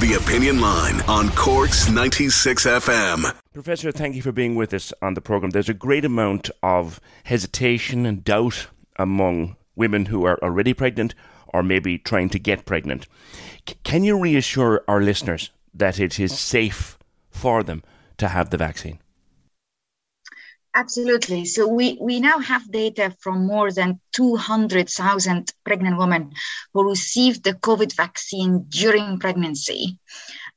The Opinion Line on Cork's 96 FM. Professor, thank you for being with us on the programme. There's a great amount of hesitation and doubt among women who are already pregnant or maybe trying to get pregnant. C- can you reassure our listeners that it is safe for them to have the vaccine? Absolutely. So we, we now have data from more than 200,000 pregnant women who received the COVID vaccine during pregnancy.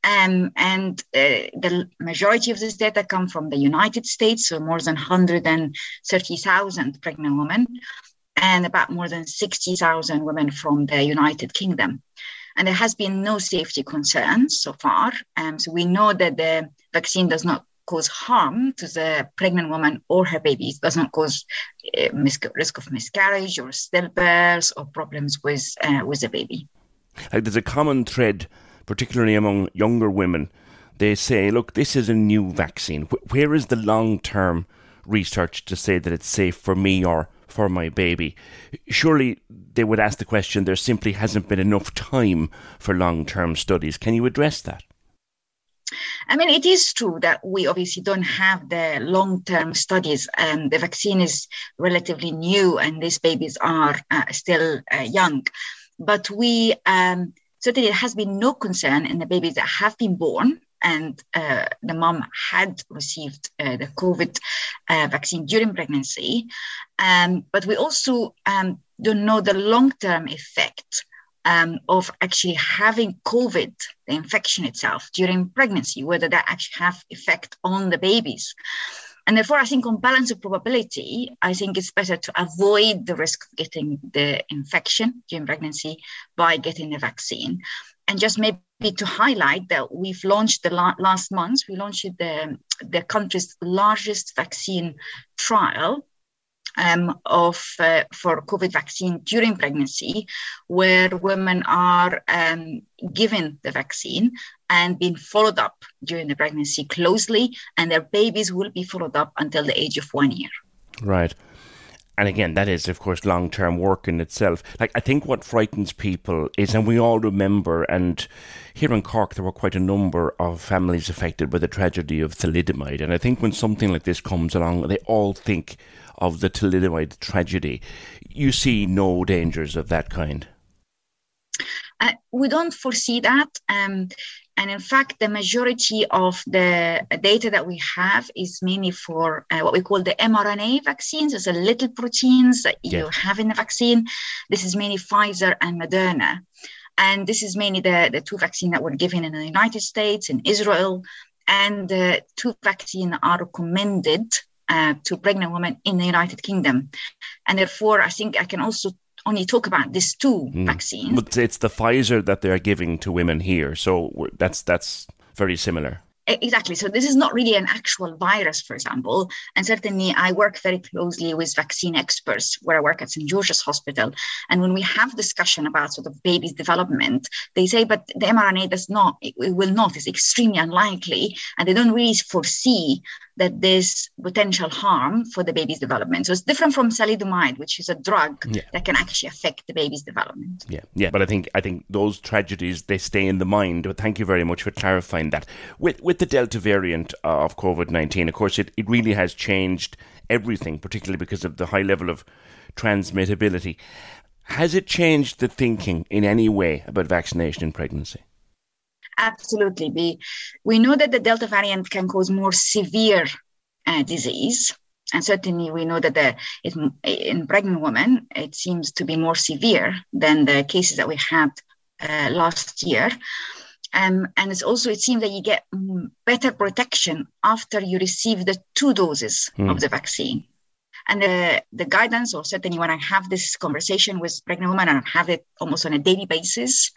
Um, and uh, the majority of this data come from the United States, so more than 130,000 pregnant women, and about more than 60,000 women from the United Kingdom. And there has been no safety concerns so far. Um, so we know that the vaccine does not cause harm to the pregnant woman or her baby. It does not cause uh, risk of miscarriage or stillbirth or problems with uh, with the baby. Like there's a common thread, particularly among younger women. They say, "Look, this is a new vaccine. Wh- where is the long-term research to say that it's safe for me or for my baby?" Surely they would ask the question. There simply hasn't been enough time for long-term studies. Can you address that? I mean, it is true that we obviously don't have the long term studies. Um, the vaccine is relatively new and these babies are uh, still uh, young. But we um, certainly, there has been no concern in the babies that have been born and uh, the mom had received uh, the COVID uh, vaccine during pregnancy. Um, but we also um, don't know the long term effect um, of actually having COVID, the infection itself, during pregnancy, whether that actually have effect on the babies. And therefore, I think on balance of probability, I think it's better to avoid the risk of getting the infection during pregnancy by getting the vaccine. And just maybe to highlight that we've launched the la- last month, we launched the, the country's largest vaccine trial um, of uh, for COVID vaccine during pregnancy, where women are um, given the vaccine and being followed up during the pregnancy closely, and their babies will be followed up until the age of one year. Right. And again, that is, of course, long term work in itself. Like, I think what frightens people is, and we all remember, and here in Cork, there were quite a number of families affected by the tragedy of thalidomide. And I think when something like this comes along, they all think of the thalidomide tragedy. You see no dangers of that kind. Uh, we don't foresee that. Um, and in fact, the majority of the data that we have is mainly for uh, what we call the mRNA vaccines. It's a little proteins that yeah. you have in the vaccine. This is mainly Pfizer and Moderna. And this is mainly the, the two vaccines that were given in the United States, in Israel, and the two vaccines are recommended uh, to pregnant women in the United Kingdom. And therefore, I think I can also only talk about these two mm. vaccines. But it's the Pfizer that they're giving to women here, so that's that's very similar. Exactly. So this is not really an actual virus, for example. And certainly, I work very closely with vaccine experts where I work at St George's Hospital. And when we have discussion about sort of baby's development, they say, but the mRNA does not, it will not, it's extremely unlikely, and they don't really foresee that there's potential harm for the baby's development. So it's different from thalidomide, which is a drug yeah. that can actually affect the baby's development. Yeah, yeah. But I think I think those tragedies they stay in the mind. But thank you very much for clarifying that. With with the Delta variant uh, of COVID nineteen, of course, it, it really has changed everything, particularly because of the high level of transmittability. Has it changed the thinking in any way about vaccination in pregnancy? Absolutely. We, we know that the Delta variant can cause more severe uh, disease. And certainly, we know that the, it, in pregnant women, it seems to be more severe than the cases that we had uh, last year. Um, and it's also, it seems that you get better protection after you receive the two doses mm. of the vaccine. And the, the guidance, or certainly when I have this conversation with pregnant women, and I have it almost on a daily basis,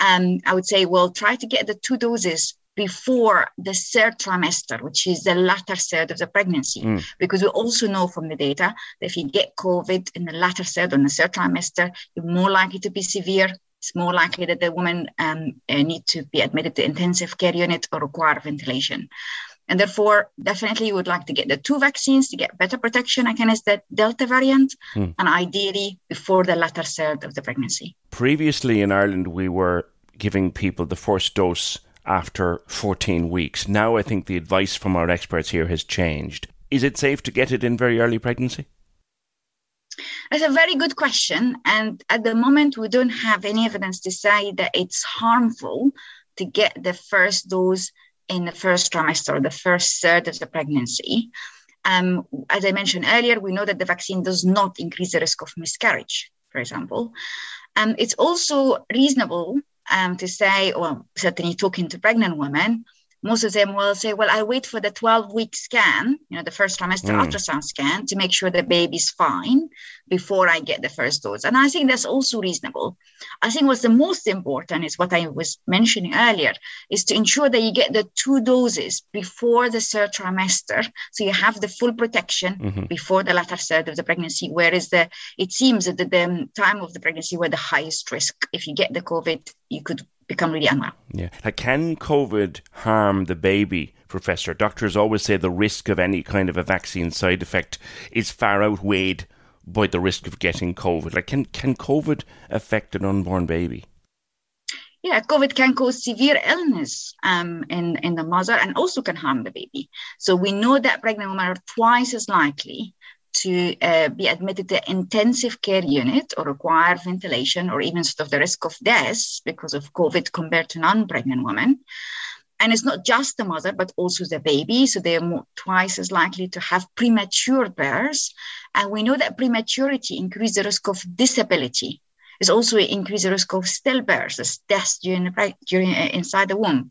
um, I would say, well, try to get the two doses before the third trimester, which is the latter third of the pregnancy. Mm. Because we also know from the data that if you get COVID in the latter third or the third trimester, you're more likely to be severe. It's more likely that the woman um, uh, need to be admitted to intensive care unit or require ventilation. And therefore, definitely you would like to get the two vaccines to get better protection against the Delta variant, mm. and ideally before the latter third of the pregnancy. Previously in Ireland, we were giving people the first dose after 14 weeks. Now I think the advice from our experts here has changed. Is it safe to get it in very early pregnancy? That's a very good question. And at the moment, we don't have any evidence to say that it's harmful to get the first dose in the first trimester the first third of the pregnancy. Um, as I mentioned earlier, we know that the vaccine does not increase the risk of miscarriage, for example. Um, it's also reasonable um, to say, well, certainly talking to pregnant women, most of them will say, well, I wait for the 12 week scan, you know, the first trimester mm. ultrasound scan to make sure the baby's fine before I get the first dose. And I think that's also reasonable. I think what's the most important is what I was mentioning earlier is to ensure that you get the two doses before the third trimester. So you have the full protection mm-hmm. before the latter third of the pregnancy, whereas the it seems that the, the time of the pregnancy were the highest risk. If you get the COVID, you could become really unwell. Yeah. Like, can COVID harm the baby, Professor? Doctors always say the risk of any kind of a vaccine side effect is far outweighed by the risk of getting COVID. Like, can, can COVID affect an unborn baby? Yeah, COVID can cause severe illness um, in, in the mother and also can harm the baby. So we know that pregnant women are twice as likely to uh, be admitted to intensive care unit or require ventilation or even sort of the risk of death because of COVID compared to non-pregnant women. And it's not just the mother, but also the baby. So they're more, twice as likely to have premature births. And we know that prematurity increases the risk of disability. It's also increased the risk of stillbirths, death during, during uh, inside the womb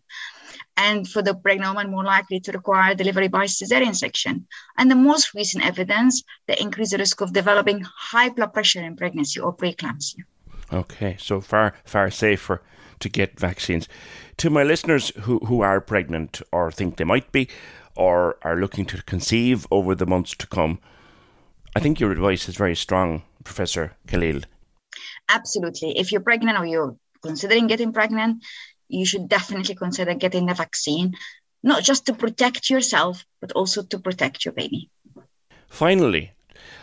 and for the pregnant woman more likely to require delivery by cesarean section. And the most recent evidence that increase the risk of developing high blood pressure in pregnancy or preeclampsia. Okay, so far far safer to get vaccines. To my listeners who, who are pregnant or think they might be or are looking to conceive over the months to come, I think your advice is very strong, Professor Khalil. Absolutely. If you're pregnant or you're considering getting pregnant, you should definitely consider getting the vaccine, not just to protect yourself, but also to protect your baby. Finally,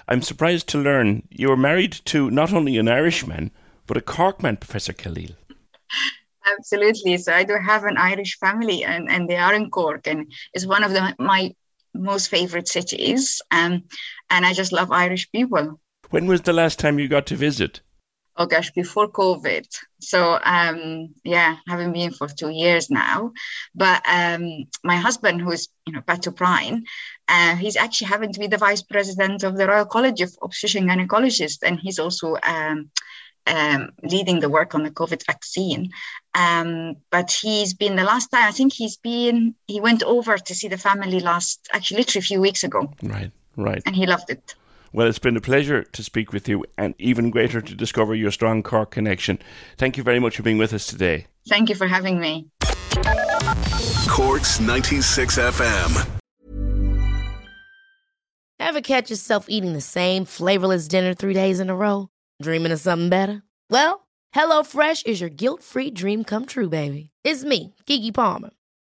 I'm surprised to learn you were married to not only an Irishman, but a Corkman, Professor Khalil. Absolutely. So I do have an Irish family, and, and they are in Cork, and it's one of the, my most favorite cities. Um, and I just love Irish people. When was the last time you got to visit? Oh gosh, before COVID. So um, yeah, haven't been for two years now. But um, my husband, who's you know Pat O'Brien, uh, he's actually having to be the vice president of the Royal College of Obstetrician Gynecologists, and he's also um, um, leading the work on the COVID vaccine. Um, but he's been the last time I think he's been he went over to see the family last actually literally a few weeks ago. Right, right. And he loved it. Well, it's been a pleasure to speak with you and even greater to discover your strong Cork connection. Thank you very much for being with us today. Thank you for having me. Cork's 96 FM. Ever catch yourself eating the same flavorless dinner three days in a row? Dreaming of something better? Well, HelloFresh is your guilt free dream come true, baby. It's me, Keke Palmer.